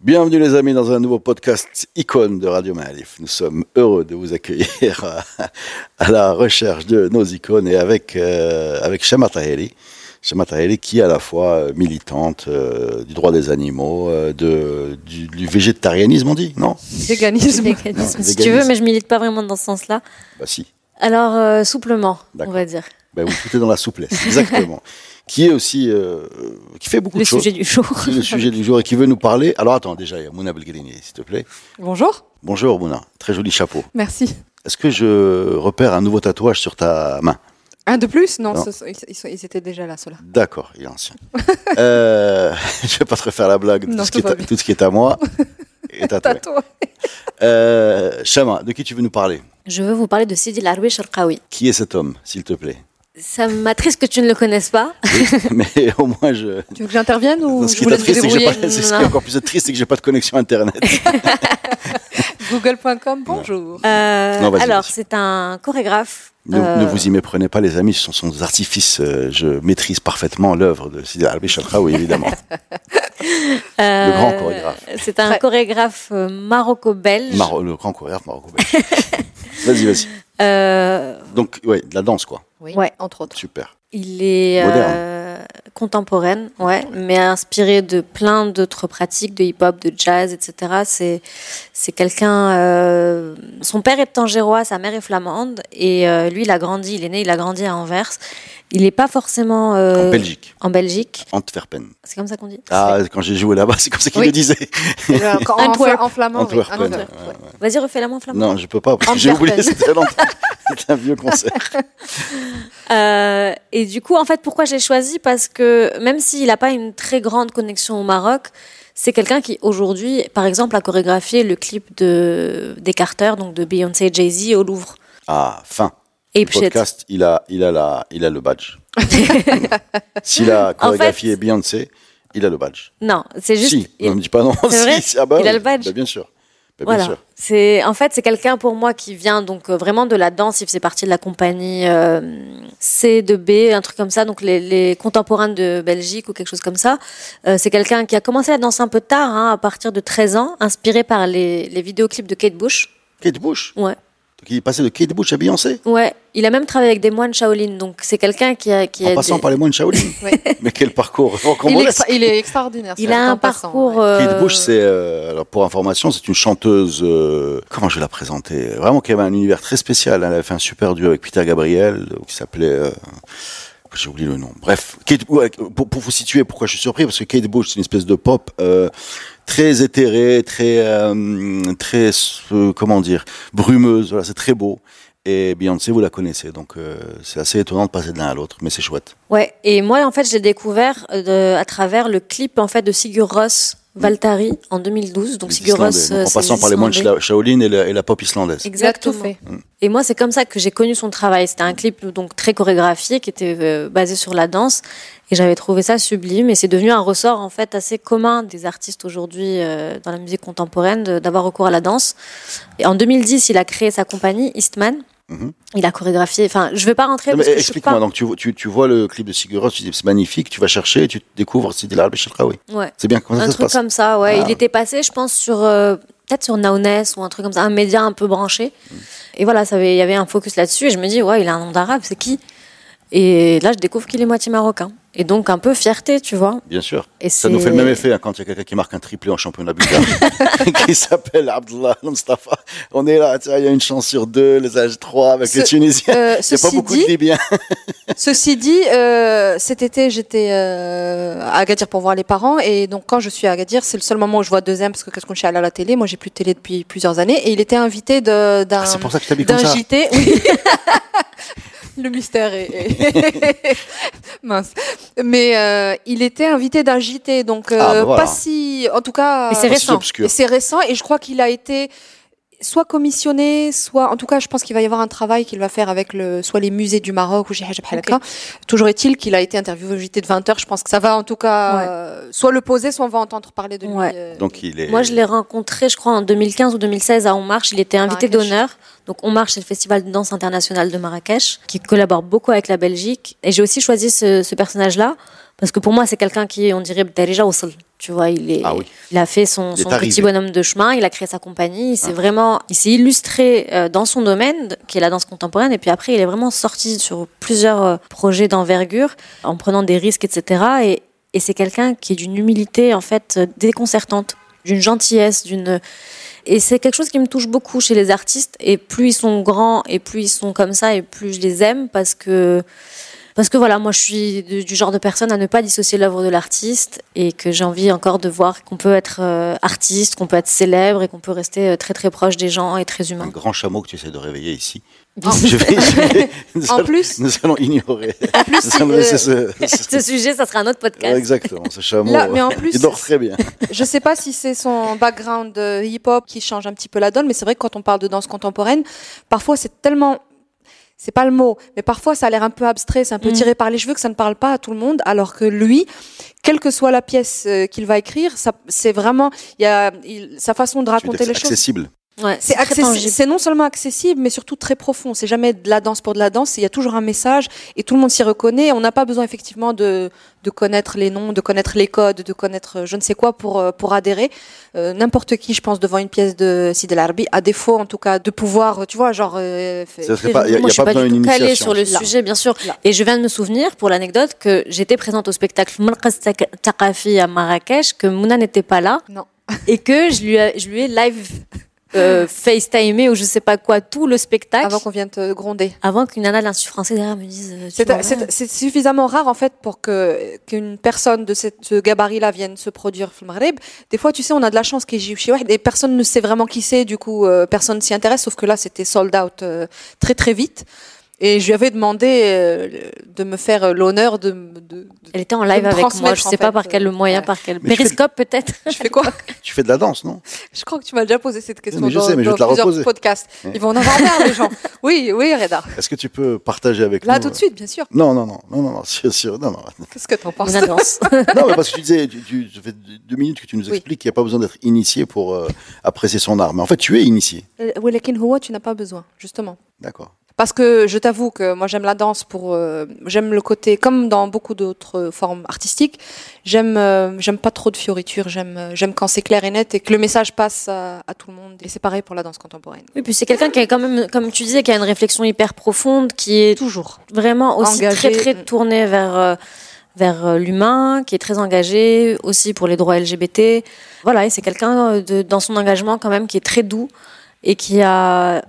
Bienvenue les amis dans un nouveau podcast icône de Radio Malif. Nous sommes heureux de vous accueillir à, à la recherche de nos icônes et avec, euh, avec Shama Taheli. Shama Taheli qui est à la fois euh, militante euh, du droit des animaux, euh, de, du, du végétarianisme on dit, non? Véganisme. Non, Véganisme, si tu veux, mais je milite pas vraiment dans ce sens-là. Bah si, Alors, euh, souplement, on va dire. Bah, vous tout est dans la souplesse, exactement. qui est aussi, euh, qui fait beaucoup Le de choses. sujet du jour. Le sujet du jour et qui veut nous parler. Alors attends, déjà, il y a Mouna Belgrini, s'il te plaît. Bonjour. Bonjour Mouna, très joli chapeau. Merci. Est-ce que je repère un nouveau tatouage sur ta main? Un de plus? Non, Non. ce sont- ils, étaient déjà là, ceux-là. D'accord, il est ancien. euh, je vais pas te refaire la blague. Non, tout, ce qui est à, bien. tout ce qui est à moi est à toi. Tatouage. Euh, Chama, de qui tu veux nous parler? Je veux vous parler de Sidi Laroui Sharqawi. Qui est cet homme, s'il te plaît? Ça m'attriste que tu ne le connaisses pas. Mais au moins, je. Tu veux que j'intervienne ou Ce je qui vous est laisse vous triste, c'est que j'ai débrouiller pas. C'est ce qui Non. est encore plus triste, c'est que j'ai pas de connexion internet. Google.com, bonjour. Euh, Non, vas-y, alors, c'est un chorégraphe. Ne, euh, ne vous y méprenez pas, les amis, ce sont, sont des artifices. euh, je maîtrise parfaitement l'œuvre de Sidi Arabi oui, évidemment. euh, grand chorégraphe. C'est un chorégraphe euh, maroco-belge. Maro- le grand chorégraphe marocain. Vas-y, vas-y. Euh, Donc, ouais, de la danse, quoi. Oui, Ouais. entre autres. Super. Il est euh, contemporaine, ouais, mais inspiré de plein d'autres pratiques, de hip-hop, de jazz, etc. C'est c'est quelqu'un. euh, son père est tangérois, sa mère est flamande, et euh, lui, il a grandi, il est né, il a grandi à Anvers. Il n'est pas forcément euh, En Belgique, En Belgique, Antwerpen. c'est comme ça qu'on dit. Ah, quand j'ai joué là-bas, c'est comme ça qu'il Oui. le en, Antwerp. fla- en flamand, oui. Antwerpen. Antwerp, ouais, ouais. ouais. Vas-y, refais-la moi flamand. Non, je peux pas, parce que j'ai oublié, c'était longtemps. C'était un vieux concert. Euh, et du coup, en fait, pourquoi j'ai choisi? Parce que même s'il n'a pas une très grande connexion au Maroc, c'est quelqu'un qui aujourd'hui, par exemple, a chorégraphié le clip de des Carter, donc de Beyoncé et Jay-Z au Louvre. Ah, fin. Et podcast, il a, il a la, il a le badge. S'il a chorégraphié fait- Beyoncé, il a le badge. Non, c'est juste. si, il- ne me dis pas non. C'est vrai Si, ah bah Il a le badge Bah, bien sûr. Bah, bien Voilà. sûr. C'est en fait c'est quelqu'un pour moi qui vient donc euh, vraiment de la danse. Il faisait partie de la compagnie euh, C de B, un truc comme ça. Donc les, les contemporains de Belgique ou quelque chose comme ça. Euh, c'est quelqu'un qui a commencé la danse un peu tard, hein, à partir de 13 ans, inspiré par les, les vidéoclips de Kate Bush. Kate Bush? Ouais. Donc, il est passé de Kate Bush à Beyoncé. Ouais, il a même travaillé avec des moines Shaolin, donc c'est quelqu'un qui a qui En a passant des- par les moines Shaolin. Ouais. Mais quel parcours Il est, il extraordinaire. il a un passant, parcours. ouais. euh, Kate Bush, c'est euh, alors pour information, c'est une chanteuse. euh, comment je vais la présenter? Vraiment, qui avait un univers très spécial. Elle avait fait un super duo avec Peter Gabriel, qui s'appelait. euh, j'ai oublié le nom. Bref, Kate, pour, pour vous situer, pourquoi je suis surpris Parce que Kate Bush, c'est une espèce de pop euh, très éthérée, très, euh, très, euh, comment dire, brumeuse. Voilà, c'est très beau. Et Beyoncé, vous la connaissez, donc euh, c'est assez étonnant de passer de l'un à l'autre, mais c'est chouette. Ouais, et moi en fait j'ai découvert euh, à travers le clip en fait de Sigur Rós Valtari en 2012. Donc Les Sigur Rós, Islandais. euh, en c'est passant par les moines Shaolin et la, et la pop islandaise. Tout Exactement. fait. Et moi, c'est comme ça que j'ai connu son travail. C'était un clip donc très chorégraphié qui était euh, basé sur la danse, et j'avais trouvé ça sublime. Et c'est devenu un ressort en fait assez commun des artistes aujourd'hui euh, dans la musique contemporaine d'avoir recours à la danse. Et en 2010, il a créé sa compagnie Eastman. Mhm. Il a chorégraphié. Enfin, je vais pas rentrer explique-moi, pas. donc tu, tu, tu vois le clip de Siguros, tu dis c'est magnifique, tu vas chercher, et tu découvres Sidi Larbi Sheltraoui. Ouais. C'est bien, comment ça, un ça se truc passe comme ça, ouais. Ah. Il était passé, je pense, sur euh, peut-être sur Nauness ou un truc comme ça, un média un peu branché. Mm. Et voilà, ça il y avait un focus là-dessus. Et je me dis, ouais, il a un nom d'arabe, c'est qui? Et là, je découvre qu'il est moitié marocain. Et donc, un peu fierté, tu vois. Bien sûr. Et Ça nous fait le même effet hein, quand il y a quelqu'un qui marque un triplé en championnat bulgare, qui s'appelle Abdullah Mustafa. On est là, il y a une chance sur deux, les âges 3 avec les Tunisiens. Euh, Il n'y a pas beaucoup dit, de Libyens. Ceci dit, euh, cet été, j'étais euh, à Agadir pour voir les parents. Et donc, quand je suis à Agadir, c'est le seul moment où je vois deuxième, parce que qu'est-ce qu'on à la télé? Moi, j'ai plus de télé depuis plusieurs années. Et il était invité d'un Ah, c'est pour ça que tu comme ça. JT. Oui. Le mystère est, est- mince. Mais euh, il était invité d'un JT, donc euh, Ah, bah voilà. pas si, en tout cas, c'est récent. c'est récent. Et je crois qu'il a été soit commissionné, soit en tout cas, je pense qu'il va y avoir un travail qu'il va faire avec le soit les musées du Maroc ou Jihad Halaka. Toujours est-il qu'il a été interviewé au JT de 20 heures. Je pense que ça va en tout cas Ouais. euh, soit le poser, soit on va entendre parler de lui. Ouais. euh, Donc il est. Moi, je l'ai rencontré, je crois, en 2015 ou 2016 à On Marche. Il était invité Marrakech. d'honneur. Donc, On Marche, c'est le festival de danse international de Marrakech, qui collabore beaucoup avec la Belgique. Et j'ai aussi choisi ce, ce personnage-là, parce que pour moi, c'est quelqu'un qui, on dirait, déjà au sol. Tu vois, il est, Ah oui. il a fait son, petit bonhomme de chemin, il a créé sa compagnie, il s'est Ah. vraiment, il s'est illustré euh, dans son domaine, qui est la danse contemporaine, et puis après, il est vraiment sorti sur plusieurs euh, projets d'envergure, en prenant des risques, etc. Et, et c'est quelqu'un qui est d'une humilité, en fait, euh, déconcertante, d'une gentillesse, d'une, et c'est quelque chose qui me touche beaucoup chez les artistes, et plus ils sont grands, et plus ils sont comme ça, et plus je les aime, parce que, parce que voilà, moi je suis du, du genre de personne à ne pas dissocier l'œuvre de l'artiste et que j'ai envie encore de voir qu'on peut être euh, artiste, qu'on peut être célèbre et qu'on peut rester euh, très très proche des gens et très Un humain. grand chameau que tu essaies de réveiller ici. En- Je vais- je vais- nous En allons- plus- nous allons ignorer. En plus, euh, laisser ce- Ce sujet, ça sera un autre podcast. exactement, ce chameau. Là, mais en plus- il dort très bien. Je sais pas si c'est son background de hip-hop qui change un petit peu la donne, mais c'est vrai que quand on parle de danse contemporaine, parfois c'est tellement c'est pas le mot, mais parfois ça a l'air un peu abstrait, c'est un peu Mm. tiré par les cheveux que ça ne parle pas à tout le monde, alors que lui, quelle que soit la pièce euh, qu'il va écrire, ça, c'est vraiment, il y a il- sa façon de raconter les choses. accessible? Ouais, C'est accessi- non seulement accessible, mais surtout très profond. C'est jamais de la danse pour de la danse. Il y a toujours un message et tout le monde s'y reconnaît. On n'a pas besoin effectivement de, de connaître les noms, de connaître les codes, de connaître euh, je ne sais quoi pour, euh, pour adhérer. Euh, N'importe qui, je pense, devant une pièce de Sid El Arbi, à défaut en tout cas de pouvoir, euh, tu vois, genre. euh, fait- Ça serait pas- y a- il y Moi, a je suis pas pas besoin du d'une tout calée sur le Là. sujet, bien sûr. Là. Et je viens de me souvenir, pour l'anecdote, que j'étais présente au spectacle Taka- Taqafi à Marrakech, que Mouna n'était pas là. Non. Et que je lui ai, je lui ai live euh, FaceTimé ou je sais pas quoi, tout le spectacle. Avant qu'on vienne te gronder. avant qu'une nana de l'Institut français derrière me dise. euh, C'est suffisamment rare en fait pour que qu'une personne de cette, ce gabarit-là vienne se produire au Maghreb. Des fois, tu sais, on a de la chance qu'il y ait et personne ne sait vraiment qui c'est. Du coup, euh, personne s'y intéresse. Sauf que là, c'était sold out euh, très très vite. Et je lui avais demandé euh, de me faire euh, l'honneur de, de, de- Elle était en live me avec moi. Je en sais pas fait, par quel euh, moyen, ouais. par quel Mais périscope peut-être. Je fais quoi? Tu fais de la danse, non? Je crois que tu m'as déjà posé cette question mais je dans, sais, mais je vais dans te la plusieurs reposer. podcasts. Ouais. Ils vont en avoir marre les gens. Oui, oui, Reda. Est-ce que tu peux partager avec Là, nous tout de suite, bien sûr. Non, non, non, non, non, non, sûr, sûr, non, non. Qu'est-ce que t'en penses? On danse. Non, mais parce que tu disais, tu, tu- ça fait deux minutes que tu nous Oui. expliques qu'il n'y a pas besoin d'être initié pour euh, apprécier son art. Mais en fait, tu es initié. Euh, tu n'as pas besoin, justement. D'accord. Parce que je t'avoue que moi j'aime la danse pour euh, j'aime le côté comme dans beaucoup d'autres formes artistiques j'aime euh, j'aime pas trop de fioritures j'aime euh, j'aime quand c'est clair et net et que le message passe à, à tout le monde et c'est pareil pour la danse contemporaine Oui, puis c'est quelqu'un qui est quand même, comme tu disais, qui a une réflexion hyper profonde, qui est toujours vraiment aussi Engagé. très très Mm. tourné vers euh, vers euh, l'humain, qui est très engagé aussi pour les droits LGBT. Voilà, et c'est quelqu'un dans son engagement quand même qui est très doux et qui a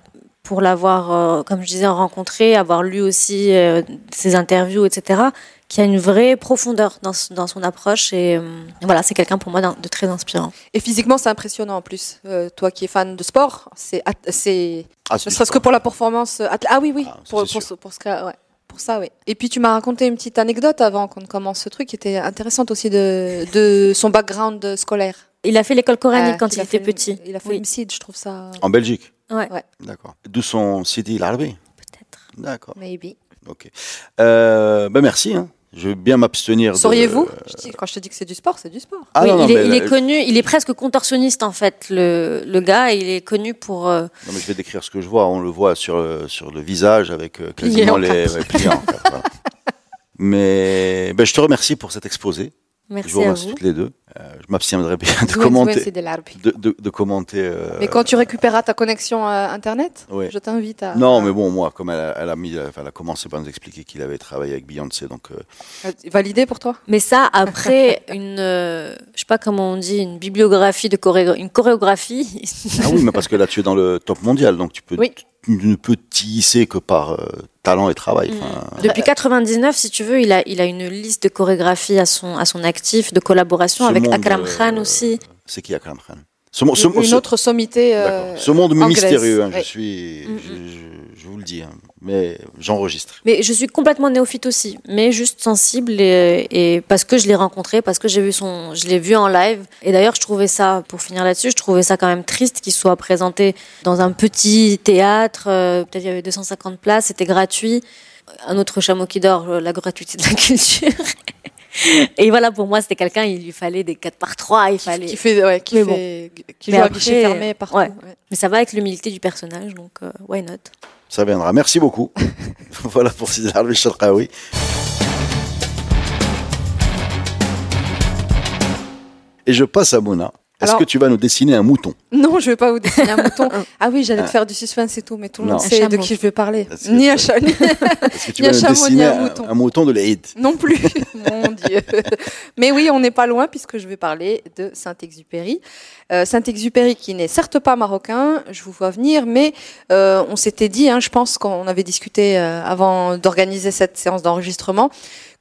pour l'avoir, euh, comme je disais, rencontré, avoir lu aussi euh, ses interviews, etc., qui a une vraie profondeur dans, son approche. Et euh, voilà, c'est quelqu'un pour moi de très inspirant. et physiquement c'est impressionnant en plus Euh, toi qui es fan de sport c'est c'est Ah, ne serait-ce que pour la performance ah oui oui Ah, pour pour, ce, pour ce cas ouais pour ça, oui. Et puis tu m'as raconté une petite anecdote avant qu'on commence ce truc qui était intéressante aussi de, de son background scolaire. Il a fait l'école coranique Euh, quand il était petit. Il a fait Oui. je trouve ça. En Belgique Ouais. Ouais. D'accord. D'où son Sidi l'Arabie Peut-être. D'accord. Maybe. Ok. Euh, ben merci. Hein. Je vais bien m'abstenir. de- Sauriez-vous Je dis- Quand je te dis que c'est du sport, c'est du sport. Ah oui, non, non, il, est, il est connu, il est presque contorsionniste en fait, le, le gars. Il est connu pour. euh, Non, mais je vais décrire ce que je vois. On le voit sur, euh, sur le visage avec euh, quasiment en les voilà. Mais ben, je te remercie pour cet exposé. je merci vous à remercie vous. toutes les deux. Euh, je m'abstiendrai bien de commenter. c'est de. De, de, de commenter. euh, Mais quand tu récupéreras ta connexion euh, internet, Oui. je t'invite à. Non, mais bon, moi, comme elle a, elle a mis, enfin, elle a commencé par nous expliquer qu'il avait travaillé avec Beyoncé, donc euh, à valider pour toi? Mais ça, après une, euh, je sais pas comment on dit, une bibliographie de choré- une chorégraphie. ah oui, mais parce que là, tu es dans le top mondial, donc tu peux, Oui. Ne peux t'y hisser que par euh, talent et travail. Mm. Enfin, Depuis 99, si tu veux, il a, il a une liste de chorégraphies à son, à son actif, de collaboration Ce avec monde, Akram euh, Khan aussi. C'est qui Akram Khan? Ce, Une ce- autre sommité. euh. Ce monde anglaise, mystérieux, hein, je suis, Mm, je, je- je vous le dis, hein. mais j'enregistre. Mais je suis complètement néophyte aussi, mais juste sensible et, et parce que je l'ai rencontré, parce que j'ai vu son, je l'ai vu en live. Et d'ailleurs, je trouvais ça, pour finir là-dessus, je trouvais ça quand même triste qu'il soit présenté dans un petit théâtre. euh, Peut-être il y avait 250 places, c'était gratuit. Un autre chameau qui dort, euh, la gratuité de la culture. Et voilà, pour moi, c'était quelqu'un, il lui fallait des 4 par 3, il fallait. Qui fait, ouais, qui Mais fait, qui Mais joue à guichet fermé partout. ouais. ouais. Mais ça va avec l'humilité du personnage, donc euh, why not? Ça viendra. Merci beaucoup. voilà pour Sidi Harbi Sharqawi. Et je passe à Mona. Est-ce que tu vas nous dessiner un mouton Non, je vais pas vous dessiner un mouton. Ah oui, j'allais te faire du suspense et tout, mais tout le Non. monde sait de qui je vais parler. Ni un chat, ni Est-ce que tu Ni vas un nous chameau, dessiner ni un un, mouton. un mouton de l'Eid non plus. Mon Dieu. Mais oui, on n'est pas loin puisque je vais parler de Saint-Exupéry. Euh, Saint-Exupéry qui n'est certes pas marocain, je vous vois venir, mais euh, on s'était dit, hein, je pense qu'on avait discuté euh, avant d'organiser cette séance d'enregistrement,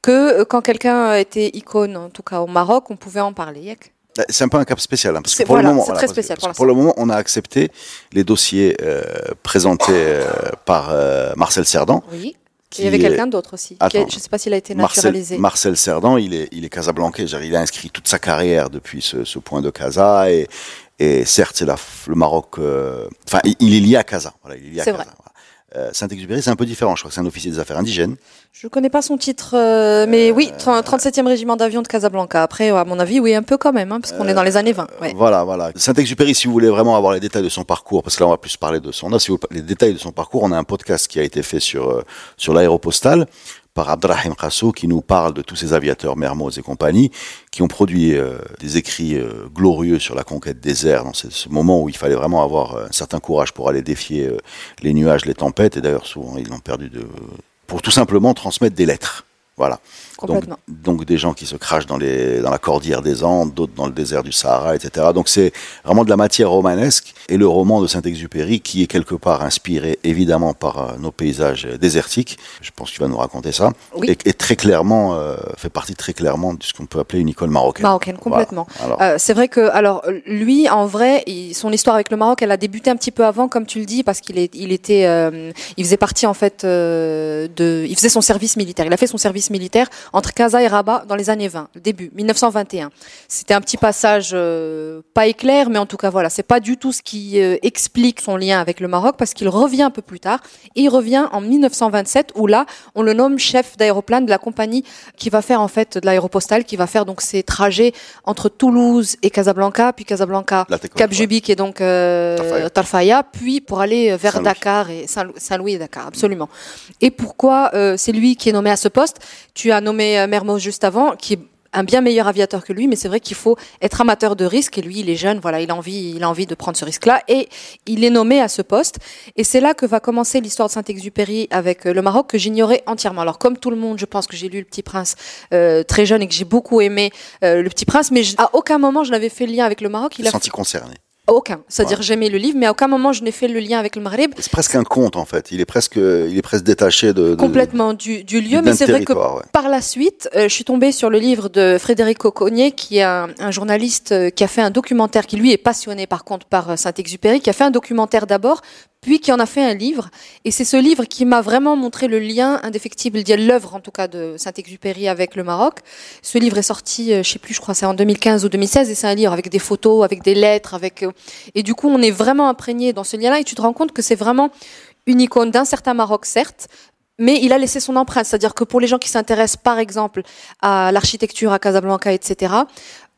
que euh, quand quelqu'un était icône, en tout cas au Maroc, on pouvait en parler. Yak. C'est un peu un cap spécial. hein, parce que pour voilà, le moment, que- pour le moment, on a accepté les dossiers euh, présentés euh, par euh, Marcel Cerdan. Oui. qui Il y avait quelqu'un d'autre aussi. qui Attends. est- je ne sais pas s'il a été Marcel, naturalisé. Marcel Cerdan, il est, il est casablancais. Il a inscrit toute sa carrière depuis ce, ce point de Casa. Et, et certes, c'est le Maroc. euh, Enfin, il, est lié à Casa. Voilà, il est lié à Casa. vrai. Euh, Saint-Exupéry, c'est un peu différent. Je crois que c'est un officier des affaires indigènes. Je ne connais pas son titre, euh, mais oui, 37e régiment d'avion de Casablanca. Après, à mon avis, oui, un peu quand même, hein, parce qu'on est dans les années 20. ouais. Voilà, voilà. Saint-Exupéry, si vous voulez vraiment avoir les détails de son parcours, parce que là, on va plus parler de son œuvre, si vous les détails de son parcours, on a un podcast qui a été fait sur, euh, sur l'aéropostale par Abdrahim Khasso qui nous parle de tous ces aviateurs Mermoz et compagnie qui ont produit euh, des écrits euh, glorieux sur la conquête des airs dans ce, ce moment où il fallait vraiment avoir euh, un certain courage pour aller défier les nuages, les tempêtes et d'ailleurs souvent ils l'ont perdu de pour tout simplement transmettre des lettres. Voilà. Donc, Complètement. donc des gens qui se crachent dans, les, dans la cordillère des Andes, d'autres dans le désert du Sahara, etc. Donc c'est vraiment de la matière romanesque. Et le roman de Saint-Exupéry, qui est quelque part inspiré évidemment par euh, nos paysages désertiques, je pense que tu vas nous raconter ça, Oui. et, et très clairement, euh, fait partie très clairement de ce qu'on peut appeler une icône marocaine. Marocaine, complètement. Voilà. Euh, c'est vrai que, alors, lui, en vrai, il- son histoire avec le Maroc, elle a débuté un petit peu avant, comme tu le dis, parce qu'il il était, euh, il faisait partie en fait de, il faisait son service militaire. Il a fait son service militaire entre Casa et Rabat dans les années 20, le début 1921. C'était un petit passage euh, pas éclair, mais en tout cas voilà, c'est pas du tout ce qui euh, explique son lien avec le Maroc, parce qu'il revient un peu plus tard. Et il revient en 1927, où là, on le nomme chef d'aéroplane de la compagnie qui va faire en fait de l'aéropostale, qui va faire donc ses trajets entre Toulouse et Casablanca, puis Casablanca, Cap Juby qui est donc euh, Tarfaya. Puis pour aller vers Saint-Louis. Dakar et Saint- Saint-Louis et Dakar, absolument. Et pourquoi euh, c'est lui qui est nommé à ce poste? Tu as nommé euh, Mermoz juste avant, qui est un bien meilleur aviateur que lui, mais c'est vrai qu'il faut être amateur de risque et lui, il est jeune, voilà, il a envie, il a envie de prendre ce risque-là et il est nommé à ce poste. Et c'est là que va commencer l'histoire de Saint-Exupéry avec euh, le Maroc que j'ignorais entièrement. Alors comme tout le monde, je pense que j'ai lu Le Petit Prince euh, très jeune et que j'ai beaucoup aimé euh, Le Petit Prince, mais je- à aucun moment je n'avais fait le lien avec le Maroc. Il a senti concerné. Aucun. C'est-à-dire j'aimais le livre, mais à aucun moment je n'ai fait le lien avec le Maghreb. C'est presque un conte en fait. Il est presque, il est presque détaché de, de complètement du, du lieu, mais c'est vrai que ouais. par la suite, euh, je suis tombée sur le livre de Frédéric Cocognier, qui est un, un journaliste euh, qui a fait un documentaire, qui lui est passionné par contre par euh, Saint-Exupéry, qui a fait un documentaire d'abord, puis qui en a fait un livre. Et c'est ce livre qui m'a vraiment montré le lien indéfectible, l'œuvre en tout cas de Saint-Exupéry avec le Maroc. Ce livre est sorti, euh, je sais plus, je crois c'est en 2015 ou 2016, et c'est un livre avec des photos, avec des lettres, avec euh, et du coup on est vraiment imprégné dans ce lien-là, et tu te rends compte que c'est vraiment une icône d'un certain Maroc, certes, mais il a laissé son empreinte. C'est-à-dire que pour les gens qui s'intéressent, par exemple, à l'architecture à Casablanca, etc.,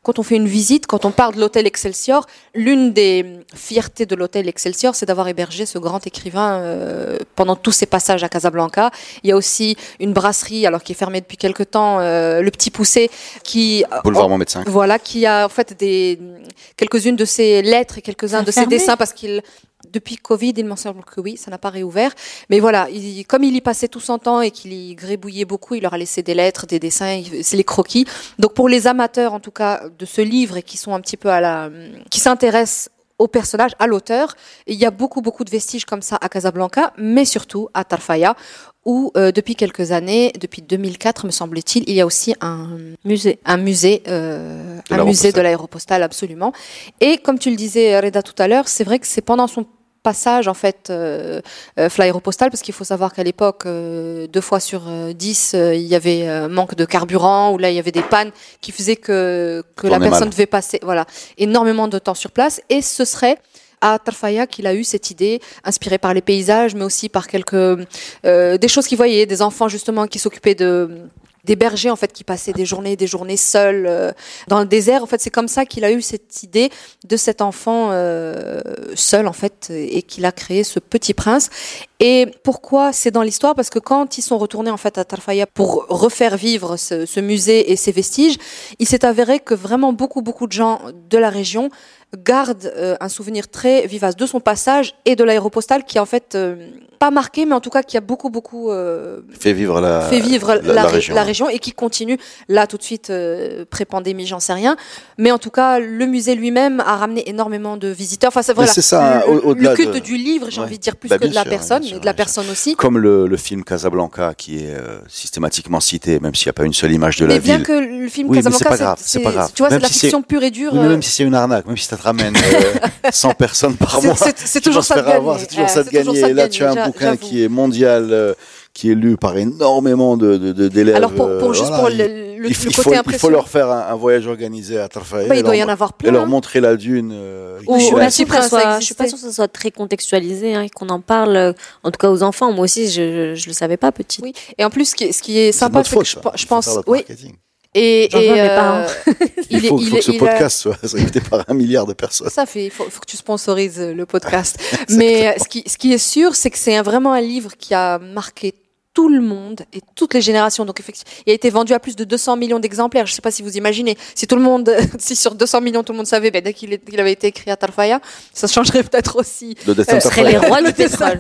quand on fait une visite, quand on parle de l'hôtel Excelsior, l'une des fiertés de l'hôtel Excelsior, c'est d'avoir hébergé ce grand écrivain euh, pendant tous ses passages à Casablanca. Il y a aussi une brasserie, alors qui est fermée depuis quelque temps, euh, le Petit Poussé, qui Boulevard Mohamed V. voilà, qui a en fait des quelques-unes de ses lettres et quelques-uns de ses dessins parce qu'il depuis Covid, il m'en semble que oui, ça n'a pas réouvert. Mais voilà, il- comme il y passait tout son temps et qu'il y grébouillait beaucoup, il leur a laissé des lettres, des dessins, c'est les croquis. Donc pour les amateurs, en tout cas, de ce livre et qui sont un petit peu à la, qui s'intéressent au personnage, à l'auteur, il y a beaucoup beaucoup de vestiges comme ça à Casablanca, mais surtout à Tarfaya, où euh, depuis quelques années, depuis 2004 me semble-t-il, il y a aussi un Musée. un musée, euh, De un musée de l'aéropostale, absolument. Et comme tu le disais, Reda, tout à l'heure, c'est vrai que c'est pendant son passage en fait euh, euh, fly aéropostale parce qu'il faut savoir qu'à l'époque euh, deux fois sur euh, dix il y avait manque de carburant ou là il y avait des pannes qui faisaient que que la personne mal. devait passer voilà énormément de temps sur place et ce serait à Tarfaya qu'il a eu cette idée, inspirée par les paysages, mais aussi par quelques des choses qu'il voyait, des enfants justement qui s'occupaient de des bergers en fait qui passaient des journées, des journées seuls euh, dans le désert. En fait, c'est comme ça qu'il a eu cette idée de cet enfant euh, seul en fait et qu'il a créé ce petit prince. Et pourquoi c'est dans l'histoire? Parce que quand ils sont retournés en fait à Tarfaya pour refaire vivre ce, ce musée et ses vestiges, il s'est avéré que vraiment beaucoup beaucoup de gens de la région gardent euh, un souvenir très vivace de son passage et de l'aéropostale qui est en fait euh, pas marqué mais en tout cas qui a beaucoup beaucoup euh, Fait vivre la, fait vivre la, la- la ré- région. la région et qui continue là tout de suite euh, pré-pandémie j'en sais rien mais en tout cas le musée lui-même a ramené énormément de visiteurs enfin c'est voilà c'est ça, le, au- le culte de- du livre j'ai Ouais. envie de dire plus Bah, que de la sûr, personne sûr, mais de la sûr. personne aussi Comme le, le film Casablanca qui est euh, systématiquement cité, même s'il n'y a pas une seule image de la mais bien ville. que le film Oui, mais c'est Casablanca pas grave, c'est pas grave. tu vois c'est de la fiction pure et dure Oui, euh, même si c'est une arnaque, même si te ramène euh, 100 personnes par mois, c'est toujours ça de gagner avoir, c'est toujours Euh, ça de toujours gagner. ça Et de là, gagner, tu as un bouquin j'avoue. qui est mondial, euh, qui est lu par énormément de de- de- d'élèves. alors pour, pour euh, juste voilà, pour il- le, le- il, le il faut, côté il faut impressionnant leur faire un, un voyage organisé à Tarfaya Bah, et, il doit y leur, en avoir et plein leur hein. montrer la dune. euh, Ou- Je suis pas sûre que ça soit, je suis pas existé. sûre que ça soit très contextualisé hein, et qu'on en parle, euh, en tout cas aux enfants. Moi aussi, je, je le savais pas petite. Oui. et en plus ce qui est, ce qui est C'est sympa c'est que je, pense oui. Et, et euh, parents. Il faut, que ce podcast soit, soit écouté par un milliard de personnes. Ça fait, il faut, faut que tu sponsorises euh, le podcast. Mais euh, ce qui, ce qui est sûr, c'est que c'est vraiment un livre qui a marqué tout le monde et toutes les générations. Donc effectivement, il a été vendu à plus de 200 millions d'exemplaires. Je ne sais pas si vous imaginez. Si tout le monde, si sur 200 millions tout le monde savait, ben, dès qu'il est- qu'il avait été écrit à Tarfaya, ça changerait peut-être aussi Le destin Euh, serait les rois Le du pétrole.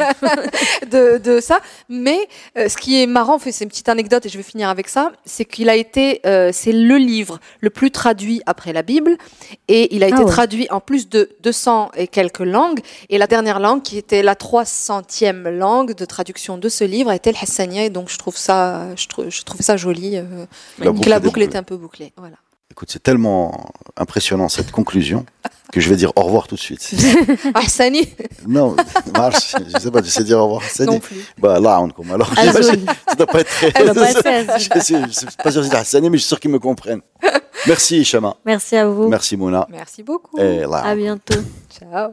de, de ça. Mais euh, ce qui est marrant, c'est une petite anecdote et je vais finir avec ça, c'est qu'il a été, euh, c'est le livre le plus traduit après la Bible et il a été Ah ouais. traduit en plus de 200 et quelques langues. Et la dernière langue, qui était la 300e langue de traduction de ce livre, était le Et donc je trouve ça, je trouve, je trouve ça joli euh, La que boucle la boucle est un peu bouclée. Voilà. Écoute, c'est tellement impressionnant cette conclusion que je vais dire au revoir tout de suite. Hassani non, marche, je sais pas, tu sais dire au revoir. Ça non plus. bah là, on comme alors. Azul. j'imagine, Ça doit pas être très. Elle doit pas être je, sais, pas sûr de dire Hassani, mais je suis sûr qu'ils me comprennent. Merci Chama. Merci à vous. Merci Mouna. Merci beaucoup. Et là. À bientôt. Ciao.